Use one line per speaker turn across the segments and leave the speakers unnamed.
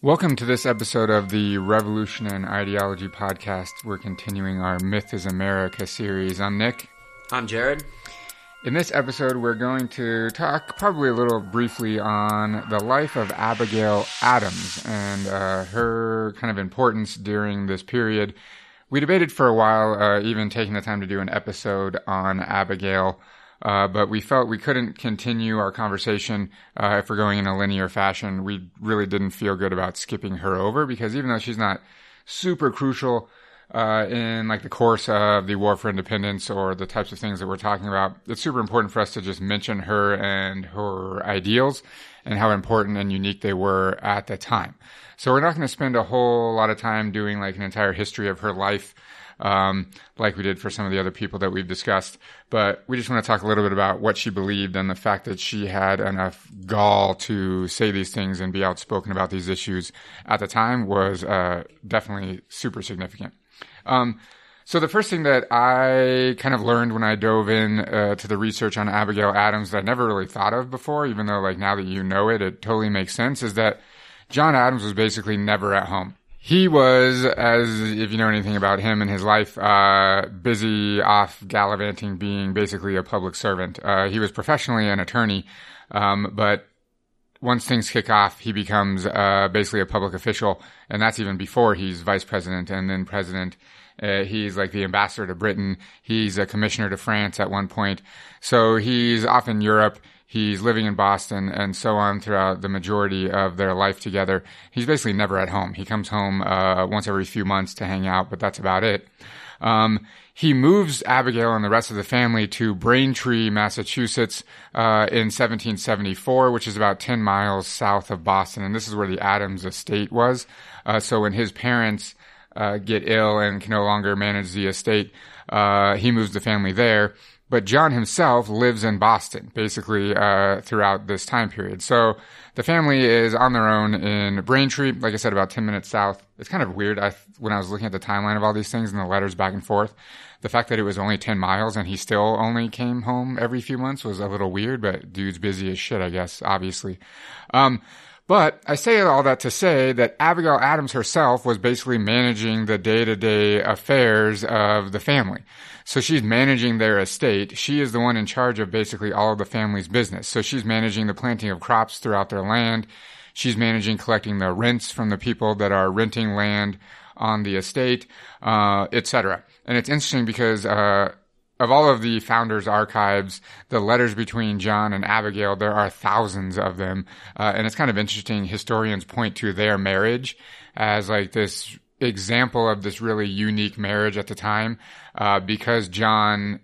Welcome to this episode of the Revolution and Ideology podcast. We're continuing our Myth is America series. I'm Nick.
I'm Jared.
In this episode, we're going to talk probably a little briefly on the life of Abigail Adams and uh, her kind of importance during this period. We debated for a while, uh, even taking the time to do an episode on Abigail. Uh, but we felt we couldn't continue our conversation uh, if we're going in a linear fashion. We really didn't feel good about skipping her over because even though she's not super crucial uh, in like the course of the war for independence or the types of things that we're talking about, it's super important for us to just mention her and her ideals and how important and unique they were at the time. So we're not going to spend a whole lot of time doing like an entire history of her life um, like we did for some of the other people that we've discussed. But we just want to talk a little bit about what she believed and the fact that she had enough gall to say these things and be outspoken about these issues at the time was uh, definitely super significant. Um, so the first thing that I kind of learned when I dove in uh, to the research on Abigail Adams that I never really thought of before, even though like now that you know it, it totally makes sense, is that John Adams was basically never at home. He was, as if you know anything about him and his life, uh, busy off gallivanting, being basically a public servant. Uh, he was professionally an attorney, um, but once things kick off, he becomes uh, basically a public official, and that's even before he's vice president and then president. Uh, he's like the ambassador to Britain. He's a commissioner to France at one point. So he's off in Europe. He's living in Boston and so on throughout the majority of their life together. He's basically never at home. He comes home uh, once every few months to hang out, but that's about it. Um, he moves Abigail and the rest of the family to Braintree, Massachusetts, uh, in 1774, which is about 10 miles south of Boston. And this is where the Adams estate was. Uh, so when his parents uh, get ill and can no longer manage the estate, uh, he moves the family there. But John himself lives in Boston, basically, uh, throughout this time period. So the family is on their own in Braintree, like I said, about 10 minutes south. It's kind of weird. I, when I was looking at the timeline of all these things and the letters back and forth, the fact that it was only 10 miles and he still only came home every few months was a little weird, but dude's busy as shit, I guess, obviously. Um, but I say all that to say that Abigail Adams herself was basically managing the day to day affairs of the family. So she's managing their estate. She is the one in charge of basically all of the family's business. So she's managing the planting of crops throughout their land. She's managing collecting the rents from the people that are renting land on the estate, uh, etc. And it's interesting because, uh, of all of the founders' archives, the letters between John and Abigail, there are thousands of them. Uh, and it's kind of interesting. Historians point to their marriage as like this example of this really unique marriage at the time uh, because John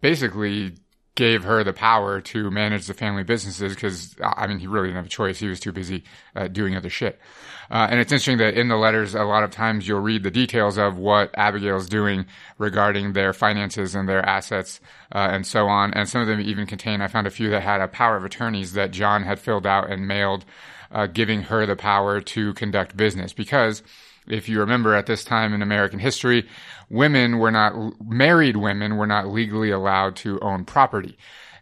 basically gave her the power to manage the family businesses because I mean he really didn't have a choice. He was too busy uh, doing other shit. Uh, and it's interesting that in the letters, a lot of times you'll read the details of what Abigail's doing regarding their finances and their assets uh, and so on. And some of them even contain. I found a few that had a power of attorneys that John had filled out and mailed, uh, giving her the power to conduct business because if you remember at this time in American history, women were not, married women were not legally allowed to own property.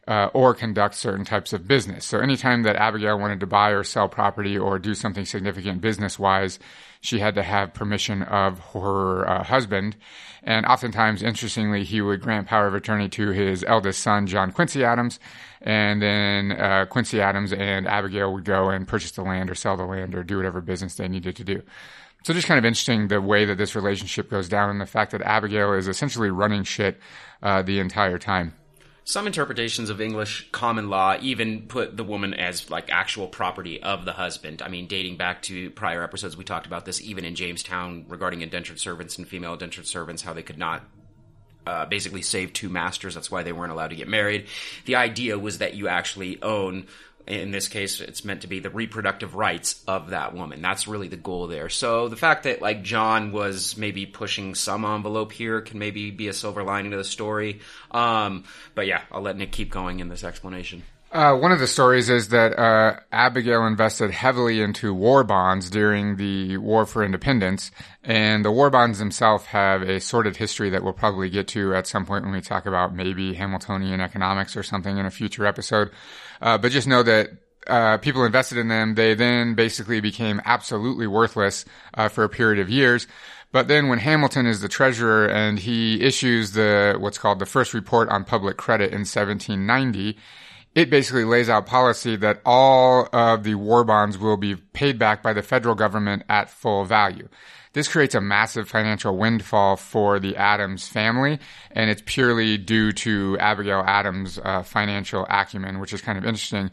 Uh, or conduct certain types of business. So anytime that Abigail wanted to buy or sell property or do something significant business wise, she had to have permission of her uh, husband. And oftentimes, interestingly, he would grant power of attorney to his eldest son, John Quincy Adams. And then uh, Quincy Adams and Abigail would go and purchase the land or sell the land or do whatever business they needed to do. So just kind of interesting the way that this relationship goes down and the fact that Abigail is essentially running shit uh, the entire time.
Some interpretations of English common law even put the woman as like actual property of the husband. I mean, dating back to prior episodes, we talked about this even in Jamestown regarding indentured servants and female indentured servants, how they could not uh, basically save two masters. That's why they weren't allowed to get married. The idea was that you actually own in this case it's meant to be the reproductive rights of that woman. That's really the goal there. So the fact that like john was maybe pushing some envelope here can maybe be a silver lining to the story. Um, but yeah i'll let nick keep going in this explanation
uh, one of the stories is that uh, Abigail invested heavily into war bonds during the War for Independence, and the war bonds themselves have a sordid history that we'll probably get to at some point when we talk about maybe Hamiltonian economics or something in a future episode. Uh, but just know that uh, people invested in them. They then basically became absolutely worthless uh, for a period of years. But then when Hamilton is the treasurer and he issues the what's called the first report on public credit in 1790, it basically lays out policy that all of the war bonds will be paid back by the federal government at full value. This creates a massive financial windfall for the Adams family, and it's purely due to Abigail Adams' uh, financial acumen, which is kind of interesting.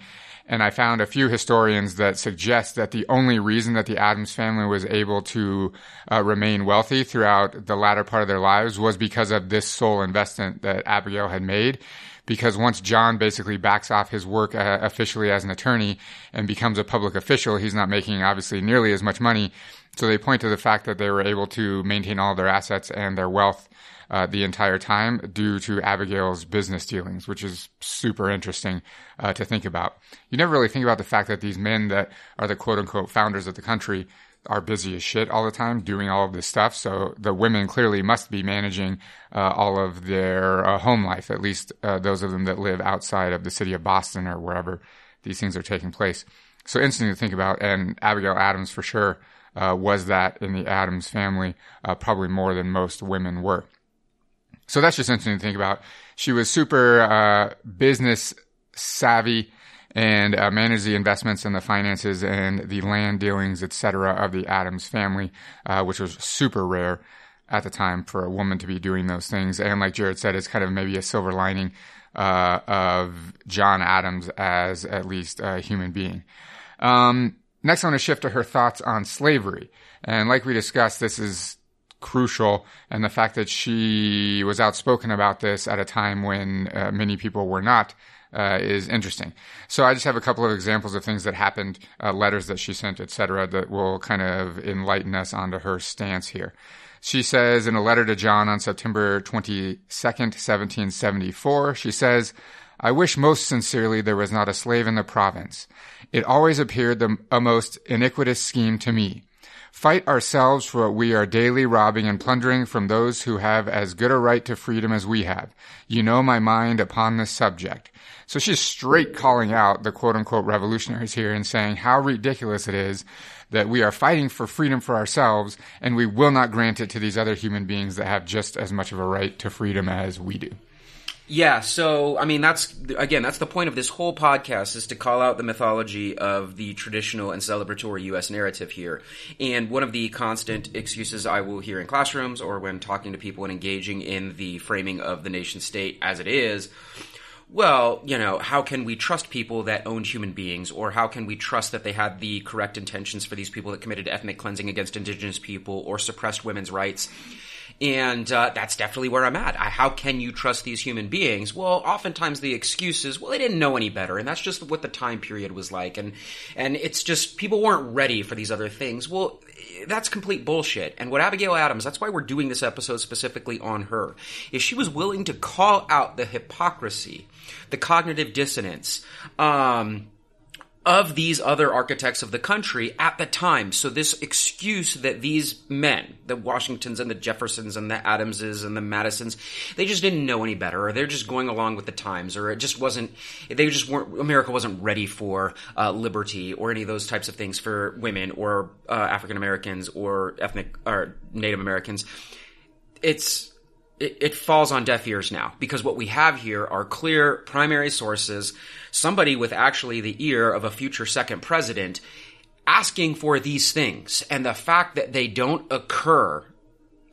And I found a few historians that suggest that the only reason that the Adams family was able to uh, remain wealthy throughout the latter part of their lives was because of this sole investment that Abigail had made. Because once John basically backs off his work uh, officially as an attorney and becomes a public official, he's not making obviously nearly as much money. So they point to the fact that they were able to maintain all their assets and their wealth uh, the entire time due to Abigail's business dealings, which is super interesting uh, to think about. You never really think about the fact that these men that are the quote unquote founders of the country are busy as shit all the time doing all of this stuff. So the women clearly must be managing uh, all of their uh, home life, at least uh, those of them that live outside of the city of Boston or wherever these things are taking place. So interesting to think about, and Abigail Adams for sure uh, was that in the Adams family, uh, probably more than most women were. So that's just interesting to think about. She was super uh, business savvy and uh, managed the investments and the finances and the land dealings, etc., of the Adams family, uh, which was super rare at the time for a woman to be doing those things. And like Jared said, it's kind of maybe a silver lining uh, of John Adams as at least a human being. Um, next, I want to shift to her thoughts on slavery. And like we discussed, this is crucial. And the fact that she was outspoken about this at a time when uh, many people were not uh, is interesting. So I just have a couple of examples of things that happened, uh, letters that she sent, etc., that will kind of enlighten us onto her stance here. She says in a letter to John on September 22nd, 1774, she says, I wish most sincerely there was not a slave in the province. It always appeared the, a most iniquitous scheme to me. Fight ourselves for what we are daily robbing and plundering from those who have as good a right to freedom as we have. You know my mind upon this subject. So she's straight calling out the quote unquote revolutionaries here and saying how ridiculous it is that we are fighting for freedom for ourselves and we will not grant it to these other human beings that have just as much of a right to freedom as we do.
Yeah, so I mean that's again that's the point of this whole podcast is to call out the mythology of the traditional and celebratory US narrative here. And one of the constant excuses I will hear in classrooms or when talking to people and engaging in the framing of the nation state as it is well, you know, how can we trust people that owned human beings, or how can we trust that they had the correct intentions for these people that committed ethnic cleansing against indigenous people or suppressed women's rights? And uh, that's definitely where I'm at. I, how can you trust these human beings? Well, oftentimes the excuse is, well, they didn't know any better, and that's just what the time period was like, and and it's just people weren't ready for these other things. Well, that's complete bullshit. And what Abigail Adams, that's why we're doing this episode specifically on her, is she was willing to call out the hypocrisy, the cognitive dissonance. Um, of these other architects of the country at the time. So this excuse that these men, the Washingtons and the Jeffersons and the Adamses and the Madisons, they just didn't know any better, or they're just going along with the times, or it just wasn't, they just weren't, America wasn't ready for uh, liberty or any of those types of things for women or uh, African Americans or ethnic or Native Americans. It's, it, it falls on deaf ears now because what we have here are clear primary sources, somebody with actually the ear of a future second president asking for these things. And the fact that they don't occur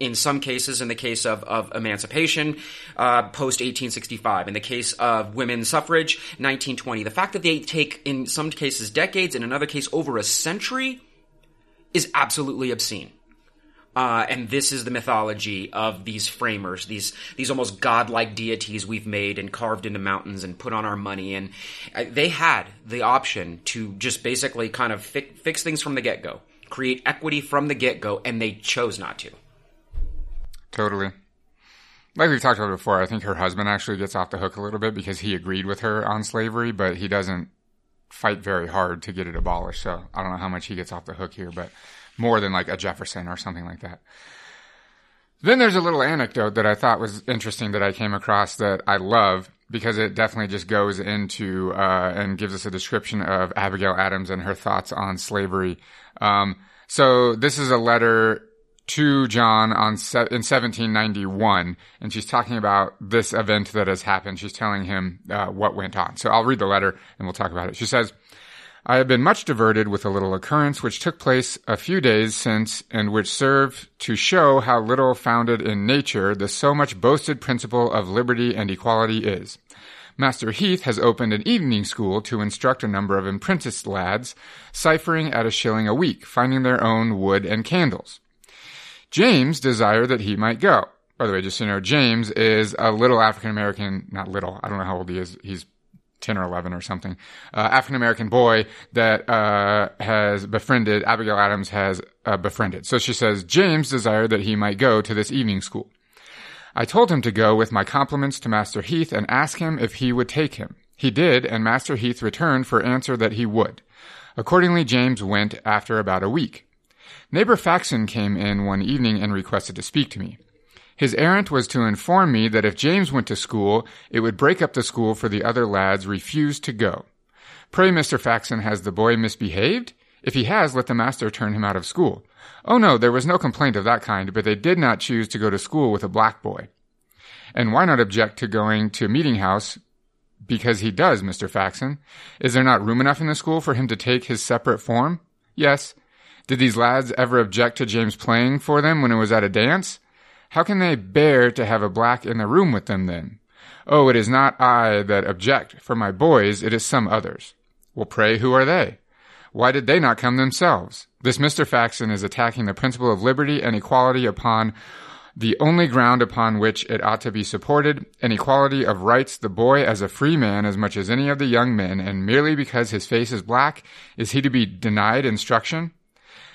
in some cases, in the case of, of emancipation, uh, post 1865, in the case of women's suffrage, 1920, the fact that they take, in some cases, decades, in another case, over a century, is absolutely obscene. Uh, and this is the mythology of these framers, these these almost godlike deities we've made and carved into mountains and put on our money. And uh, they had the option to just basically kind of fi- fix things from the get go, create equity from the get go, and they chose not to.
Totally. Like we've talked about before, I think her husband actually gets off the hook a little bit because he agreed with her on slavery, but he doesn't fight very hard to get it abolished. So I don't know how much he gets off the hook here, but more than like a Jefferson or something like that. Then there's a little anecdote that I thought was interesting that I came across that I love. because it definitely just goes into uh, and gives us a description of Abigail Adams and her thoughts on slavery. Um, so this is a letter to John on se- in 1791, and she's talking about this event that has happened. She's telling him uh, what went on. So I'll read the letter and we'll talk about it. She says. I have been much diverted with a little occurrence which took place a few days since and which served to show how little founded in nature the so much boasted principle of liberty and equality is. Master Heath has opened an evening school to instruct a number of apprenticed lads, ciphering at a shilling a week, finding their own wood and candles. James desired that he might go. By the way, just so you know, James is a little African American, not little, I don't know how old he is. He's 10 or 11 or something, uh, African American boy that uh, has befriended, Abigail Adams has uh, befriended. So she says, James desired that he might go to this evening school. I told him to go with my compliments to Master Heath and ask him if he would take him. He did, and Master Heath returned for answer that he would. Accordingly, James went after about a week. Neighbor Faxon came in one evening and requested to speak to me. His errand was to inform me that if James went to school, it would break up the school for the other lads refused to go. Pray, Mr. Faxon, has the boy misbehaved? If he has, let the master turn him out of school. Oh no, there was no complaint of that kind, but they did not choose to go to school with a black boy. And why not object to going to a meeting house? Because he does, Mr. Faxon. Is there not room enough in the school for him to take his separate form? Yes. Did these lads ever object to James playing for them when it was at a dance? How can they bear to have a black in the room with them then? Oh, it is not I that object. For my boys, it is some others. Well, pray, who are they? Why did they not come themselves? This Mr. Faxon is attacking the principle of liberty and equality upon the only ground upon which it ought to be supported, an equality of rights, the boy as a free man as much as any of the young men, and merely because his face is black, is he to be denied instruction?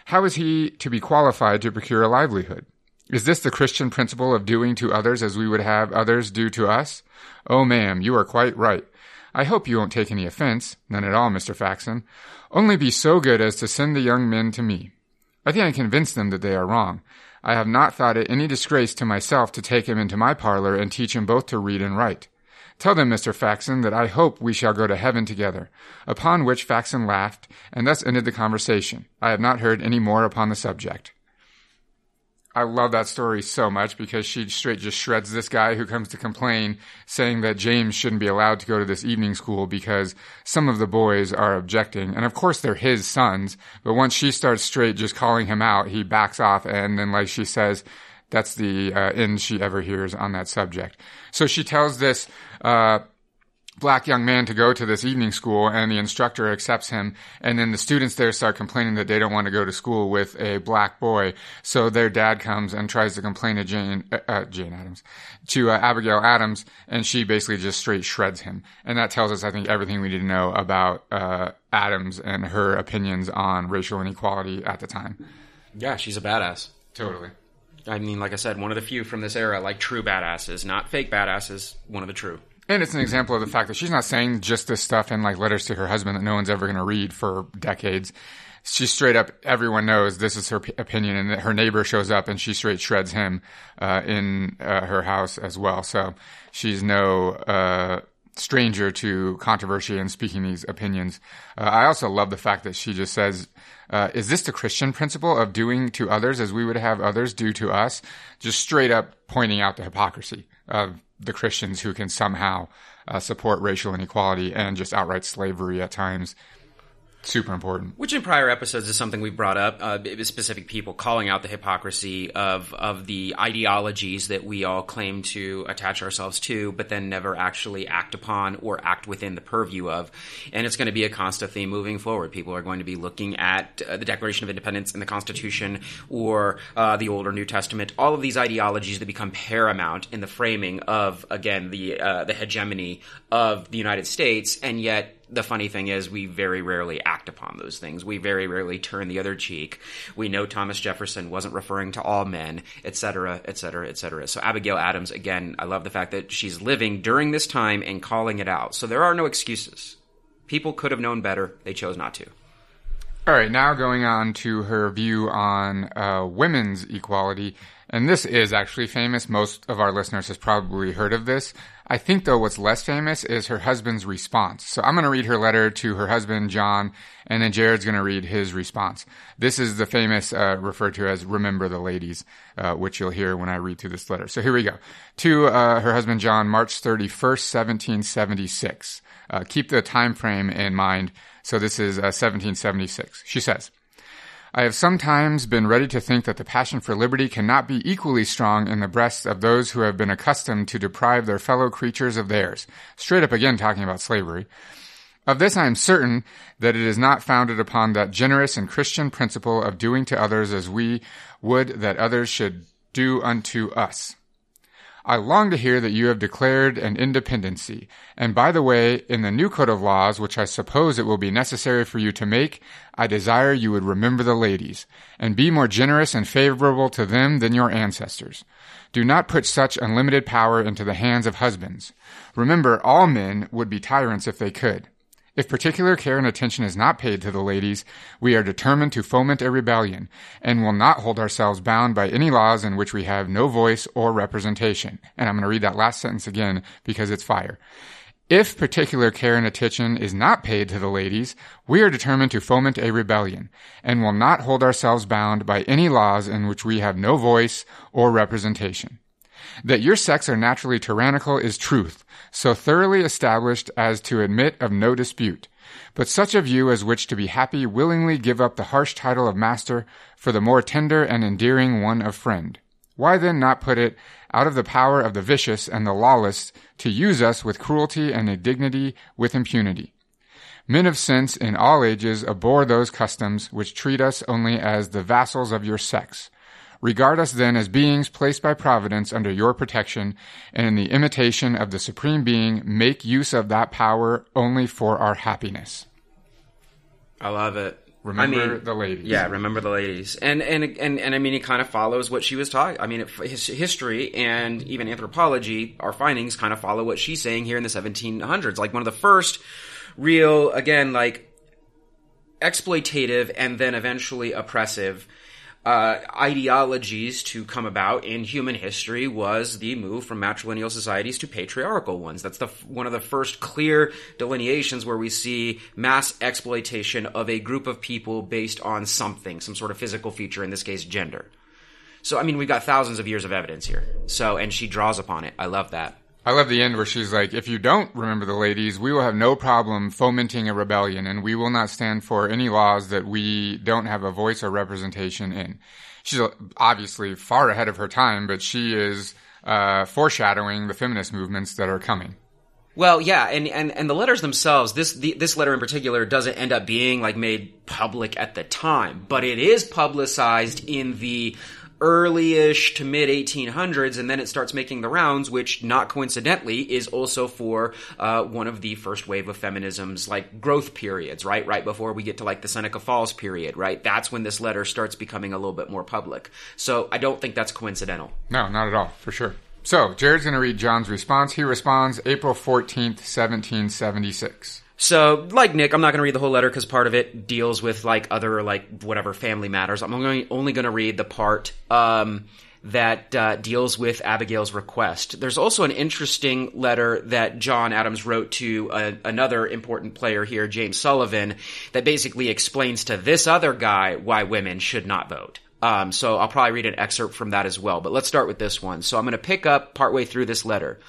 How is he to be qualified to procure a livelihood? Is this the Christian principle of doing to others as we would have others do to us? Oh, ma'am, you are quite right. I hope you won't take any offense. None at all, Mr. Faxon. Only be so good as to send the young men to me. I think I convinced them that they are wrong. I have not thought it any disgrace to myself to take him into my parlor and teach him both to read and write. Tell them, Mr. Faxon, that I hope we shall go to heaven together. Upon which Faxon laughed, and thus ended the conversation. I have not heard any more upon the subject. I love that story so much because she straight just shreds this guy who comes to complain saying that James shouldn't be allowed to go to this evening school because some of the boys are objecting. And of course they're his sons, but once she starts straight just calling him out, he backs off and then like she says, that's the uh, end she ever hears on that subject. So she tells this, uh, black young man to go to this evening school and the instructor accepts him and then the students there start complaining that they don't want to go to school with a black boy. So their dad comes and tries to complain to jane uh, uh jane adams to uh, abigail adams and she basically just straight shreds him. And that tells us i think everything we need to know about uh, adams and her opinions on racial inequality at the time.
Yeah she's a badass.
Totally.
I mean, like I said, one of the few from this era, like true badasses, not fake badasses, one of the true.
And it's an example of the fact that she's not saying just this stuff in like letters to her husband that no one's ever going to read for decades. She's straight up, everyone knows this is her p- opinion and her neighbor shows up and she straight shreds him, uh, in, uh, her house as well. So she's no, uh, stranger to controversy and speaking these opinions. Uh, I also love the fact that she just says, uh, is this the Christian principle of doing to others as we would have others do to us? Just straight up pointing out the hypocrisy of the Christians who can somehow uh, support racial inequality and just outright slavery at times super important.
Which in prior episodes is something we brought up, uh, specific people calling out the hypocrisy of of the ideologies that we all claim to attach ourselves to, but then never actually act upon or act within the purview of. And it's going to be a constant theme moving forward. People are going to be looking at uh, the Declaration of Independence and the Constitution or uh, the Old or New Testament. All of these ideologies that become paramount in the framing of again the uh, the hegemony of the United States, and yet the funny thing is we very rarely act upon those things. We very rarely turn the other cheek. We know Thomas Jefferson wasn't referring to all men, etc., etc., etc. So Abigail Adams, again, I love the fact that she's living during this time and calling it out. So there are no excuses. People could have known better. They chose not to.
All right, now going on to her view on uh, women's equality. And this is actually famous. Most of our listeners has probably heard of this. I think though what's less famous is her husband's response. So I'm going to read her letter to her husband, John, and then Jared's going to read his response. This is the famous, uh, referred to as Remember the Ladies, uh, which you'll hear when I read through this letter. So here we go. To, uh, her husband, John, March 31st, 1776. Uh, keep the time frame in mind. So this is 1776. Uh, she says, I have sometimes been ready to think that the passion for liberty cannot be equally strong in the breasts of those who have been accustomed to deprive their fellow creatures of theirs. Straight up again talking about slavery. Of this I am certain that it is not founded upon that generous and Christian principle of doing to others as we would that others should do unto us. I long to hear that you have declared an independency. And by the way, in the new code of laws, which I suppose it will be necessary for you to make, I desire you would remember the ladies, and be more generous and favorable to them than your ancestors. Do not put such unlimited power into the hands of husbands. Remember, all men would be tyrants if they could. If particular care and attention is not paid to the ladies, we are determined to foment a rebellion, and will not hold ourselves bound by any laws in which we have no voice or representation. And I'm going to read that last sentence again because it's fire. If particular care and attention is not paid to the ladies, we are determined to foment a rebellion, and will not hold ourselves bound by any laws in which we have no voice or representation. That your sex are naturally tyrannical is truth, so thoroughly established as to admit of no dispute. But such of you as which to be happy willingly give up the harsh title of master for the more tender and endearing one of friend. Why then not put it out of the power of the vicious and the lawless to use us with cruelty and indignity with impunity? Men of sense in all ages abhor those customs which treat us only as the vassals of your sex Regard us then as beings placed by providence under your protection, and in the imitation of the Supreme Being, make use of that power only for our happiness.
I love it.
Remember
I mean,
the ladies.
Yeah, remember the ladies. And and and and I mean, it kind of follows what she was talking. I mean, it, his, history and even anthropology, our findings kind of follow what she's saying here in the 1700s. Like one of the first real, again, like exploitative and then eventually oppressive uh, ideologies to come about in human history was the move from matrilineal societies to patriarchal ones. That's the one of the first clear delineations where we see mass exploitation of a group of people based on something, some sort of physical feature, in this case, gender. So, I mean, we've got thousands of years of evidence here. So, and she draws upon it. I love that.
I love the end where she's like, if you don't remember the ladies, we will have no problem fomenting a rebellion and we will not stand for any laws that we don't have a voice or representation in. She's obviously far ahead of her time, but she is uh, foreshadowing the feminist movements that are coming.
Well, yeah, and, and, and the letters themselves, this the, this letter in particular doesn't end up being like made public at the time, but it is publicized in the early-ish to mid 1800s, and then it starts making the rounds, which not coincidentally is also for uh, one of the first wave of feminism's like growth periods, right? Right before we get to like the Seneca Falls period, right? That's when this letter starts becoming a little bit more public. So I don't think that's coincidental.
No, not at all, for sure. So Jared's going to read John's response. He responds April 14th, 1776.
So, like Nick, I'm not going to read the whole letter because part of it deals with like other like whatever family matters. I'm only only going to read the part um, that uh, deals with Abigail's request. There's also an interesting letter that John Adams wrote to a, another important player here, James Sullivan, that basically explains to this other guy why women should not vote. Um, so I'll probably read an excerpt from that as well. But let's start with this one. So I'm going to pick up partway through this letter.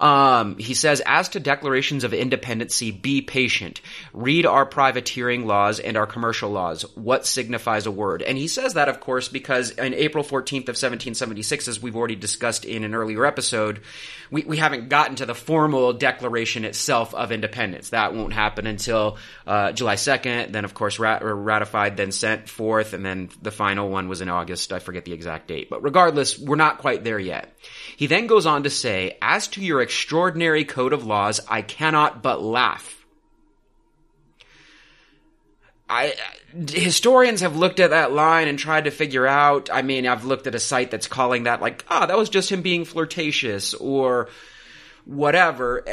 Um, he says, as to declarations of independency, be patient. Read our privateering laws and our commercial laws. What signifies a word? And he says that, of course, because in April 14th of 1776, as we've already discussed in an earlier episode, we, we haven't gotten to the formal declaration itself of independence. That won't happen until uh, July 2nd. Then, of course, rat- ratified, then sent forth, and then the final one was in August. I forget the exact date. But regardless, we're not quite there yet. He then goes on to say, as to your extraordinary code of laws, I cannot but laugh. I historians have looked at that line and tried to figure out. I mean, I've looked at a site that's calling that like, ah, oh, that was just him being flirtatious, or whatever.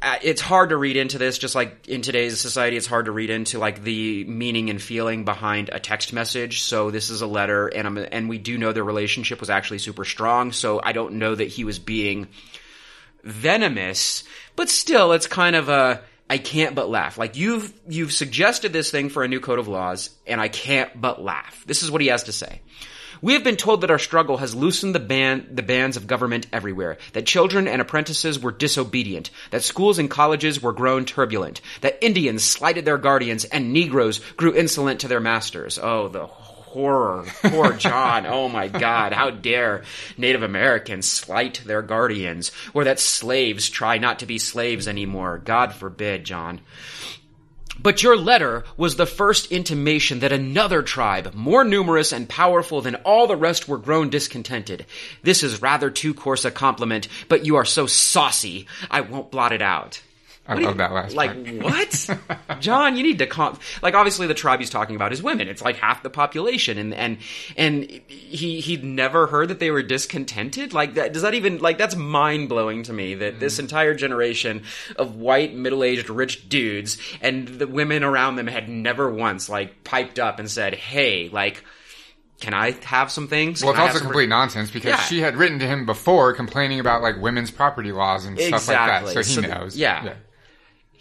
Uh, It's hard to read into this, just like in today's society, it's hard to read into like the meaning and feeling behind a text message. So this is a letter, and I'm, and we do know their relationship was actually super strong. So I don't know that he was being venomous, but still, it's kind of a I can't but laugh. Like you've you've suggested this thing for a new code of laws, and I can't but laugh. This is what he has to say. We have been told that our struggle has loosened the band, the bands of government everywhere, that children and apprentices were disobedient, that schools and colleges were grown turbulent, that Indians slighted their guardians and Negroes grew insolent to their masters. Oh, the horror. Poor John. Oh my God. How dare Native Americans slight their guardians, or that slaves try not to be slaves anymore. God forbid, John. But your letter was the first intimation that another tribe, more numerous and powerful than all the rest, were grown discontented. This is rather too coarse a compliment, but you are so saucy, I won't blot it out.
I love
you-
that last
like what john you need to calm like obviously the tribe he's talking about is women it's like half the population and and and he he'd never heard that they were discontented like that does that even like that's mind-blowing to me that this mm-hmm. entire generation of white middle-aged rich dudes and the women around them had never once like piped up and said hey like can I have some things?
Well, it's
Can I
also complete nonsense because
Yeah.
she had written to him before complaining about like women's property laws and stuff like that. So he
So
knows.
yeah.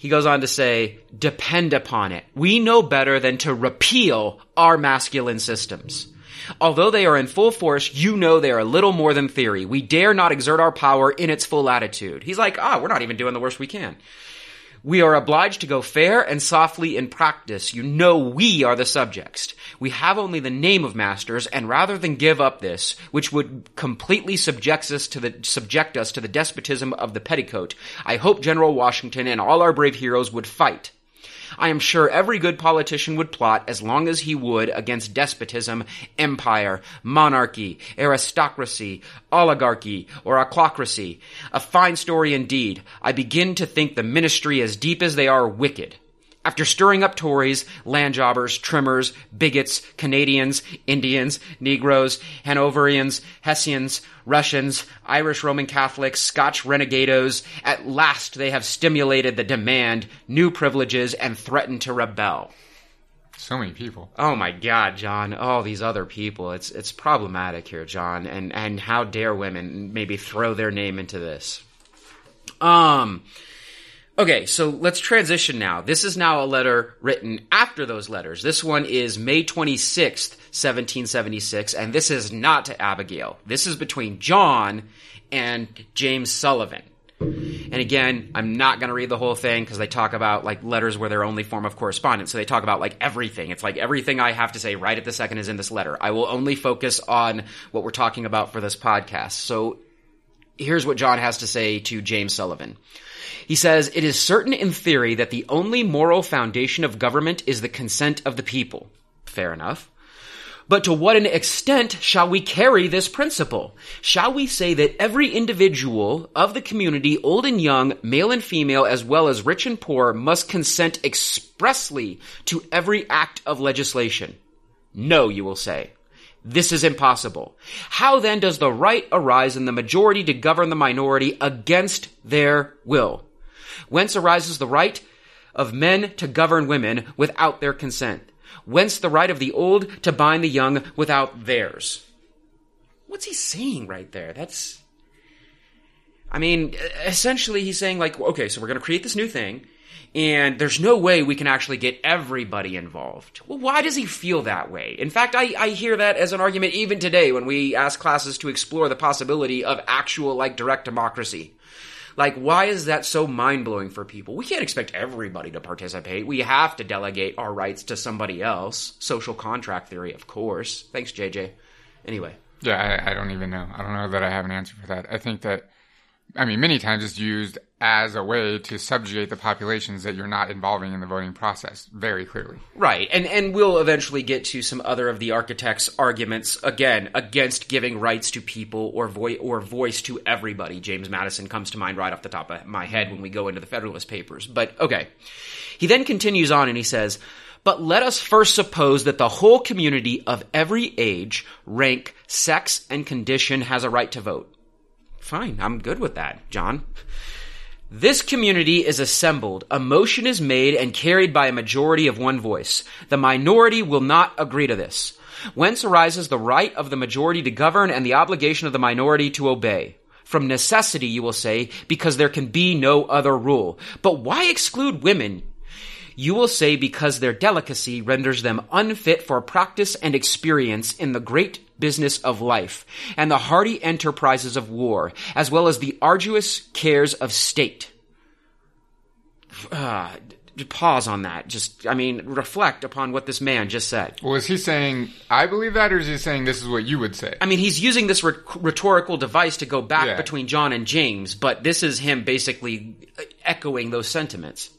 He goes on to say, depend upon it. We know better than to repeal our masculine systems. Although they are in full force, you know they are a little more than theory. We dare not exert our power in its full attitude. He's like, ah, we're not even doing the worst we can. We are obliged to go fair and softly in practice. You know we are the subjects. We have only the name of masters, and rather than give up this, which would completely subject us to the subject us to the despotism of the petticoat, I hope General Washington and all our brave heroes would fight. I am sure every good politician would plot as long as he would against despotism, empire, monarchy, aristocracy, oligarchy, or ochlocracy. A fine story indeed. I begin to think the ministry as deep as they are wicked. After stirring up Tories, land jobbers, trimmers, bigots, Canadians, Indians, Negroes, Hanoverians, Hessians, Russians, Irish Roman Catholics, Scotch renegados, at last they have stimulated the demand, new privileges, and threatened to rebel.
So many people.
Oh my God, John! All these other people. It's it's problematic here, John. And and how dare women maybe throw their name into this? Um. Okay, so let's transition now. This is now a letter written after those letters. This one is May 26th, 1776, and this is not to Abigail. This is between John and James Sullivan. And again, I'm not going to read the whole thing because they talk about like letters were their only form of correspondence. So they talk about like everything. It's like everything I have to say right at the second is in this letter. I will only focus on what we're talking about for this podcast. So here's what John has to say to James Sullivan. He says, It is certain in theory that the only moral foundation of government is the consent of the people. Fair enough. But to what an extent shall we carry this principle? Shall we say that every individual of the community, old and young, male and female, as well as rich and poor, must consent expressly to every act of legislation? No, you will say. This is impossible. How then does the right arise in the majority to govern the minority against their will? Whence arises the right of men to govern women without their consent? Whence the right of the old to bind the young without theirs? What's he saying right there? That's. I mean, essentially, he's saying, like, okay, so we're going to create this new thing, and there's no way we can actually get everybody involved. Well, why does he feel that way? In fact, I, I hear that as an argument even today when we ask classes to explore the possibility of actual, like, direct democracy. Like, why is that so mind blowing for people? We can't expect everybody to participate. We have to delegate our rights to somebody else. Social contract theory, of course. Thanks, JJ. Anyway.
Yeah, I, I don't even know. I don't know that I have an answer for that. I think that, I mean, many times it's used as a way to subjugate the populations that you're not involving in the voting process very clearly.
Right, and and we'll eventually get to some other of the architects' arguments again against giving rights to people or voice or voice to everybody. James Madison comes to mind right off the top of my head when we go into the Federalist Papers. But okay, he then continues on and he says. But let us first suppose that the whole community of every age, rank, sex, and condition has a right to vote. Fine, I'm good with that, John. This community is assembled, a motion is made and carried by a majority of one voice. The minority will not agree to this. Whence arises the right of the majority to govern and the obligation of the minority to obey. From necessity, you will say, because there can be no other rule. But why exclude women? You will say because their delicacy renders them unfit for practice and experience in the great business of life and the hardy enterprises of war, as well as the arduous cares of state. Uh, pause on that. Just, I mean, reflect upon what this man just said.
Well, is he saying I believe that, or is he saying this is what you would say?
I mean, he's using this rhetorical device to go back
Yeah.
between John and James, but this is him basically echoing those sentiments.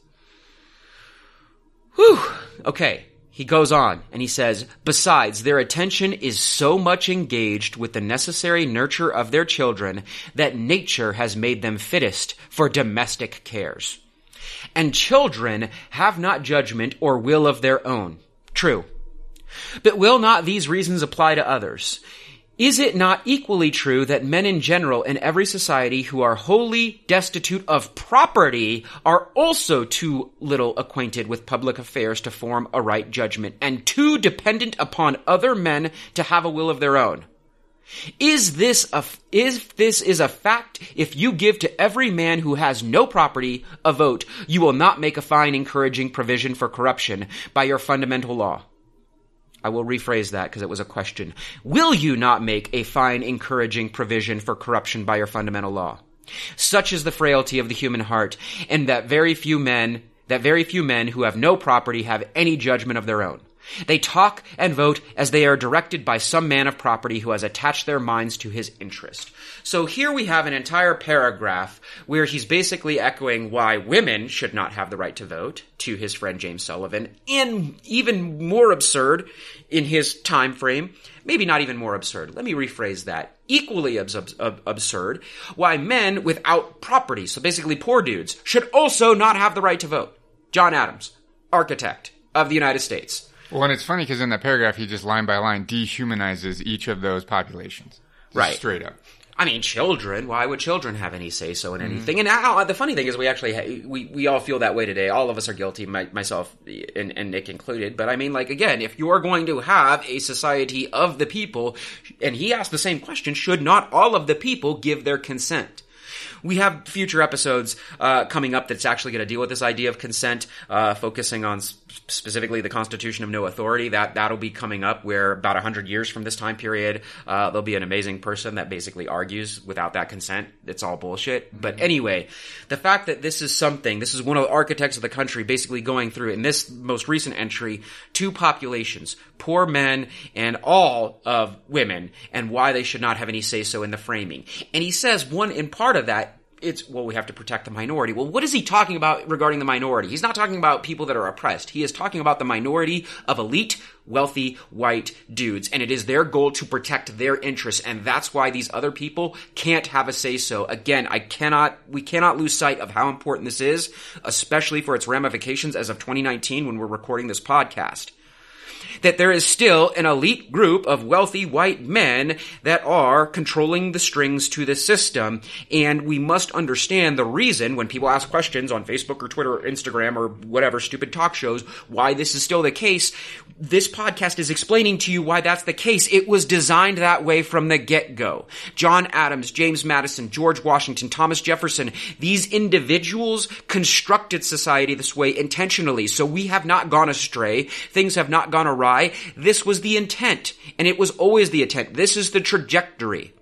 Whew. Okay. He goes on and he says, besides, their attention is so much engaged with the necessary nurture of their children that nature has made them fittest for domestic cares. And children have not judgment or will of their own. True. But will not these reasons apply to others? Is it not equally true that men in general in every society who are wholly destitute of property are also too little acquainted with public affairs to form a right judgment and too dependent upon other men to have a will of their own? Is this a, is this is a fact, if you give to every man who has no property a vote, you will not make a fine encouraging provision for corruption by your fundamental law. I will rephrase that because it was a question. Will you not make a fine encouraging provision for corruption by your fundamental law? Such is the frailty of the human heart, and that very few men, that very few men who have no property have any judgment of their own. They talk and vote as they are directed by some man of property who has attached their minds to his interest. So here we have an entire paragraph where he's basically echoing why women should not have the right to vote to his friend James Sullivan, and even more absurd in his time frame, maybe not even more absurd. Let me rephrase that. Equally ab- absurd, why men without property, so basically poor dudes, should also not have the right to vote. John Adams, architect of the United States.
Well, and it's funny because in that paragraph, he just line by line dehumanizes each of those populations. Just
Right.
Straight up.
I mean, children. Why would children have any say so in anything? And now, the funny thing is, we actually ha- we we all feel that way today. All of us are guilty, my, myself and, and Nick included. But I mean, like again, if you are going to have a society of the people, and he asked the same question, should not all of the people give their consent? We have future episodes uh, coming up that's actually going to deal with this idea of consent, uh, focusing on s- specifically the Constitution of No Authority. That that'll be coming up. Where about hundred years from this time period, uh, there'll be an amazing person that basically argues without that consent, it's all bullshit. But anyway, the fact that this is something, this is one of the architects of the country basically going through in this most recent entry two populations, poor men and all of women, and why they should not have any say so in the framing. And he says one in part of that it's well we have to protect the minority. Well what is he talking about regarding the minority? He's not talking about people that are oppressed. He is talking about the minority of elite wealthy white dudes and it is their goal to protect their interests and that's why these other people can't have a say so again i cannot we cannot lose sight of how important this is especially for its ramifications as of 2019 when we're recording this podcast that there is still an elite group of wealthy white men that are controlling the strings to the system. And we must understand the reason when people ask questions on Facebook or Twitter or Instagram or whatever stupid talk shows, why this is still the case. This podcast is explaining to you why that's the case. It was designed that way from the get-go. John Adams, James Madison, George Washington, Thomas Jefferson, these individuals constructed society this way intentionally. So we have not gone astray. Things have not gone awry. This was the intent, and it was always the intent. This is the trajectory.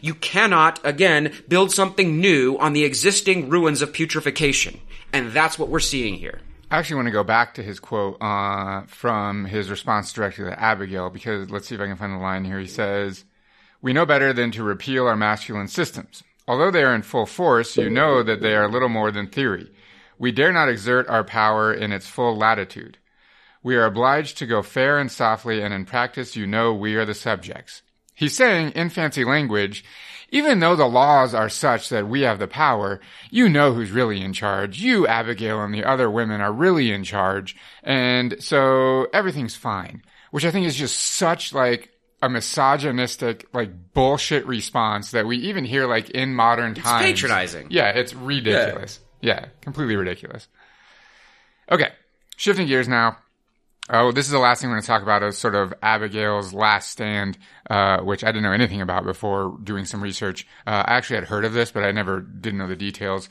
You cannot, again, build something new on the existing ruins of putrefaction. And that's what we're seeing here.
I actually want to go back to his quote uh, from his response directly to Abigail because let's see if I can find the line here. He says, We know better than to repeal our masculine systems. Although they are in full force, you know that they are little more than theory. We dare not exert our power in its full latitude. We are obliged to go fair and softly, and in practice, you know we are the subjects. He's saying, in fancy language, even though the laws are such that we have the power, you know who's really in charge. You, Abigail, and the other women are really in charge. And so everything's fine. Which I think is just such like a misogynistic, like bullshit response that we even hear like in modern times.
patronizing.
Yeah, it's ridiculous. Yeah, completely ridiculous. Okay, shifting gears now. Oh, this is the last thing we're going to talk about is sort of Abigail's last stand, uh, which I didn't know anything about before doing some research. Uh, I actually had heard of this, but I never didn't know the details.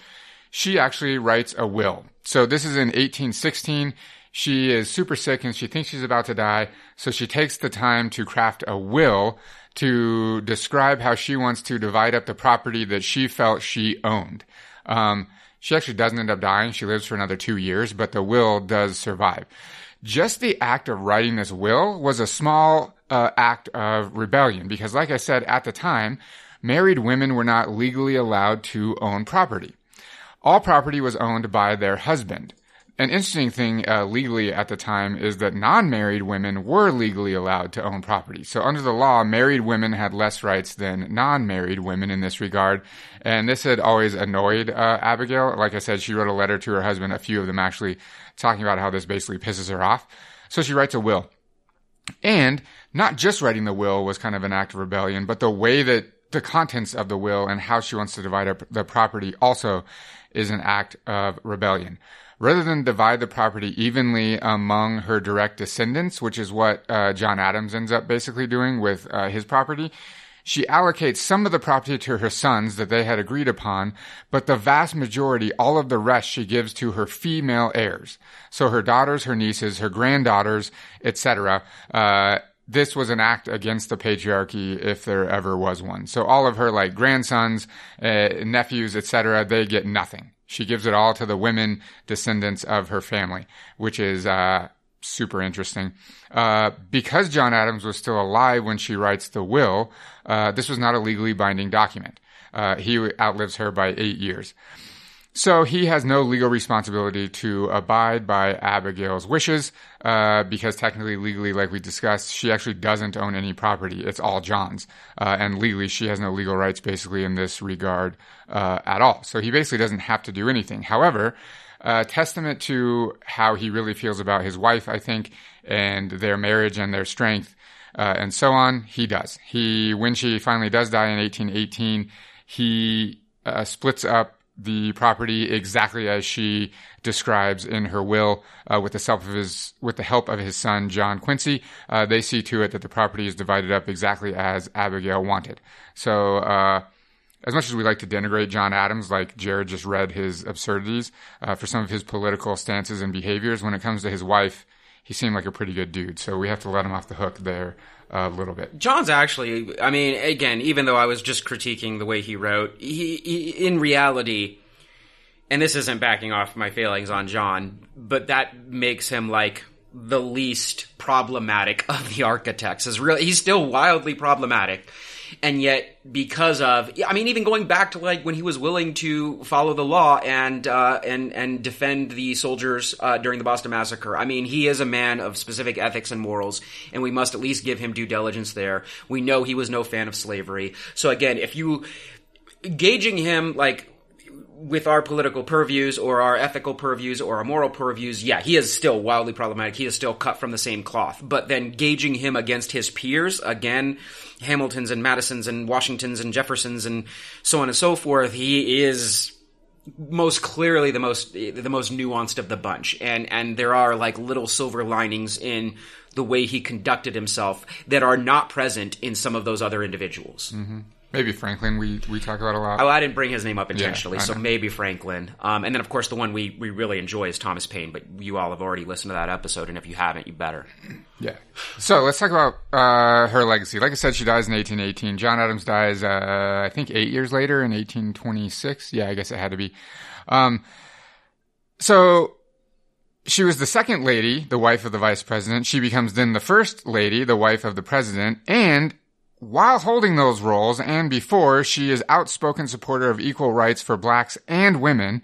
She actually writes a will. So this is in 1816. She is super sick and she thinks she's about to die. So she takes the time to craft a will to describe how she wants to divide up the property that she felt she owned. Um, she actually doesn't end up dying. She lives for another two years, but the will does survive. Just the act of writing this will was a small uh, act of rebellion because, like I said, at the time, married women were not legally allowed to own property. All property was owned by their husband. An interesting thing uh, legally at the time is that non-married women were legally allowed to own property. So under the law, married women had less rights than non-married women in this regard. And this had always annoyed uh, Abigail. Like I said, she wrote a letter to her husband, a few of them actually, talking about how this basically pisses her off. So she writes a will. And not just writing the will was kind of an act of rebellion, but the way that the contents of the will and how she wants to divide up the property also is an act of rebellion rather than divide the property evenly among her direct descendants, which is what uh, John Adams ends up basically doing with uh, his property, she allocates some of the property to her sons that they had agreed upon, but the vast majority, all of the rest, she gives to her female heirs. So her daughters, her nieces, her granddaughters, etc. Uh, this was an act against the patriarchy if there ever was one. So all of her like grandsons, uh, nephews, etc., they get nothing. She gives it all to the women descendants of her family, which is uh, super interesting. Uh, because John Adams was still alive when she writes the will, uh, this was not a legally binding document. Uh, he outlives her by eight years. So he has no legal responsibility to abide by Abigail's wishes, uh, because technically, legally, like we discussed, she actually doesn't own any property. It's all John's. Uh, and legally, she has no legal rights basically in this regard, uh, at all. So he basically doesn't have to do anything. However, uh, testament to how he really feels about his wife, I think, and their marriage and their strength, uh, and so on, he does. He, when she finally does die in 1818, he, uh, splits up the property exactly as she describes in her will, uh, with the help of his with the help of his son John Quincy. Uh, they see to it that the property is divided up exactly as Abigail wanted. So. Uh, as much as we like to denigrate John Adams, like Jared just read his absurdities uh, for some of his political stances and behaviors, when it comes to his wife, he seemed like a pretty good dude. So we have to let him off the hook there a little bit.
John's actually, I mean, again, even though I was just critiquing the way he wrote, he, he, in reality, and this isn't backing off my feelings on John, but that makes him like the least problematic of the architects. Is really he's still wildly problematic and yet because of I mean even going back to like when he was willing to follow the law and uh, and and defend the soldiers uh, during the Boston massacre. I mean he is a man of specific ethics and morals and we must at least give him due diligence there. We know he was no fan of slavery. So again if you gauging him like with our political purviews or our ethical purviews or our moral purviews, yeah, he is still wildly problematic. He is still cut from the same cloth. But then gauging him against his peers, again, Hamiltons and Madisons and Washingtons and Jeffersons and so on and so forth, he is most clearly the most the most nuanced of the bunch. And and there are like little silver linings in the way he conducted himself that are not present in some of those other individuals.
Mm-hmm. Maybe Franklin, we, we talk about a lot.
Oh, I didn't bring his name up intentionally,
Yeah,
so maybe Franklin. Um, and then, of course, the one we, we really enjoy is Thomas Paine, but you all have already listened to that episode, and if you haven't, you better.
Yeah. So let's talk about uh, her legacy. Like I said, she dies in 1818. John Adams dies, uh, I think, eight years later in 1826. Yeah, I guess it had to be. Um, so she was the second lady, the wife of the vice president. She becomes then the first lady, the wife of the president, and while holding those roles and before, she is outspoken supporter of equal rights for blacks and women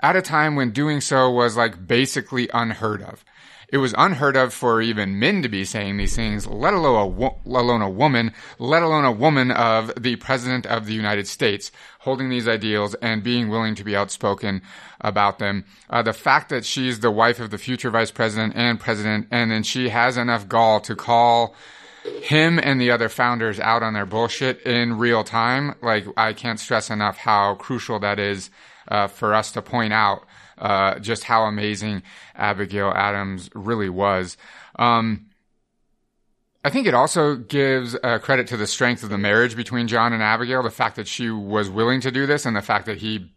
at a time when doing so was like basically unheard of. It was unheard of for even men to be saying these things, let alone a, wo- let alone a woman, let alone a woman of the president of the United States holding these ideals and being willing to be outspoken about them. Uh, the fact that she's the wife of the future vice president and president, and then she has enough gall to call him and the other founders out on their bullshit in real time. Like, I can't stress enough how crucial that is uh, for us to point out uh, just how amazing Abigail Adams really was. Um, I think it also gives uh, credit to the strength of the marriage between John and Abigail, the fact that she was willing to do this, and the fact that he,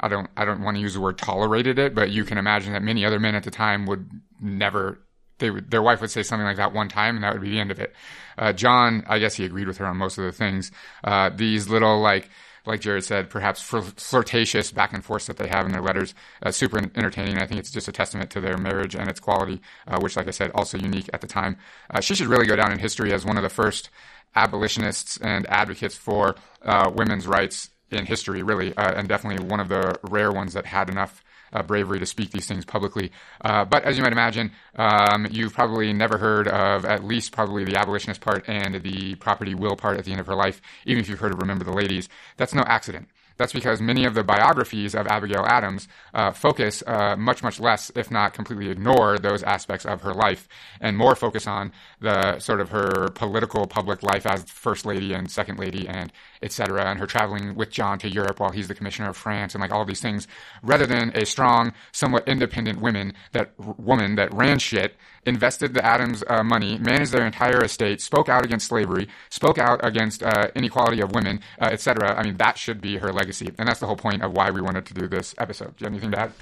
I don't, I don't want to use the word tolerated it, but you can imagine that many other men at the time would never, they would, their wife would say something like that one time, and that would be the end of it. Uh, John, I guess he agreed with her on most of the things. Uh, these little like like Jared said, perhaps flirtatious back and forth that they have in their letters. Uh, super entertaining. I think it's just a testament to their marriage and its quality, uh, which, like I said, also unique at the time. Uh, she should really go down in history as one of the first abolitionists and advocates for uh, women's rights in history, really, uh, and definitely one of the rare ones that had enough bravery to speak these things publicly. Uh, but as you might imagine, um, you've probably never heard of at least probably the abolitionist part and the property will part at the end of her life, even if you've heard of Remember the Ladies. That's no accident. That's because many of the biographies of Abigail Adams uh, focus uh, much, much less, if not completely ignore those aspects of her life, and more focus on the sort of her political public life as first lady and second lady and etc. And her traveling with John to Europe while he's the commissioner of France and like all these things, rather than a strong, somewhat independent woman that woman that ran shit, invested the Adams uh, money, managed their entire estate, spoke out against slavery, spoke out against uh, inequality of women, uh, etc. I mean, that should be her legacy, and that's the whole point of why we wanted to do this episode. Do you have anything to add?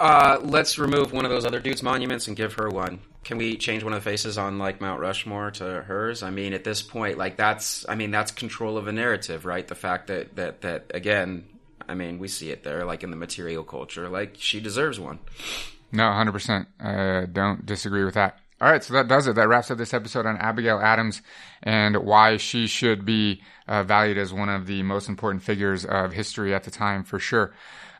Uh, let's remove one of those other dudes' monuments and give her one. Can we change one of the faces on like Mount Rushmore to hers? I mean, at this point, like that's, I mean, that's control of a narrative, right? The fact that that that again, I mean, we see it there, like in the material culture, like she deserves one.
No, hundred uh, percent. Don't disagree with that. All right, so that does it. That wraps up this episode on Abigail Adams and why she should be uh, valued as one of the most important figures of history at the time, for sure.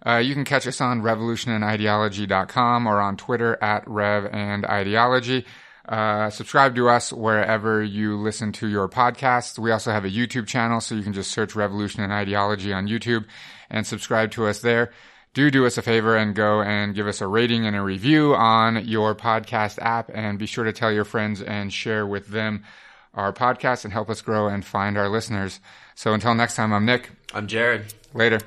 Uh, you can catch us on revolutionandideology.com or on Twitter at Rev and Ideology. Uh, subscribe to us wherever you listen to your podcasts. We also have a YouTube channel, so you can just search Revolution and Ideology on YouTube and subscribe to us there. Do do us a favor and go and give us a rating and a review on your podcast app, and be sure to tell your friends and share with them our podcast and help us grow and find our listeners. So until next time, I'm Nick.
I'm Jared.
Later.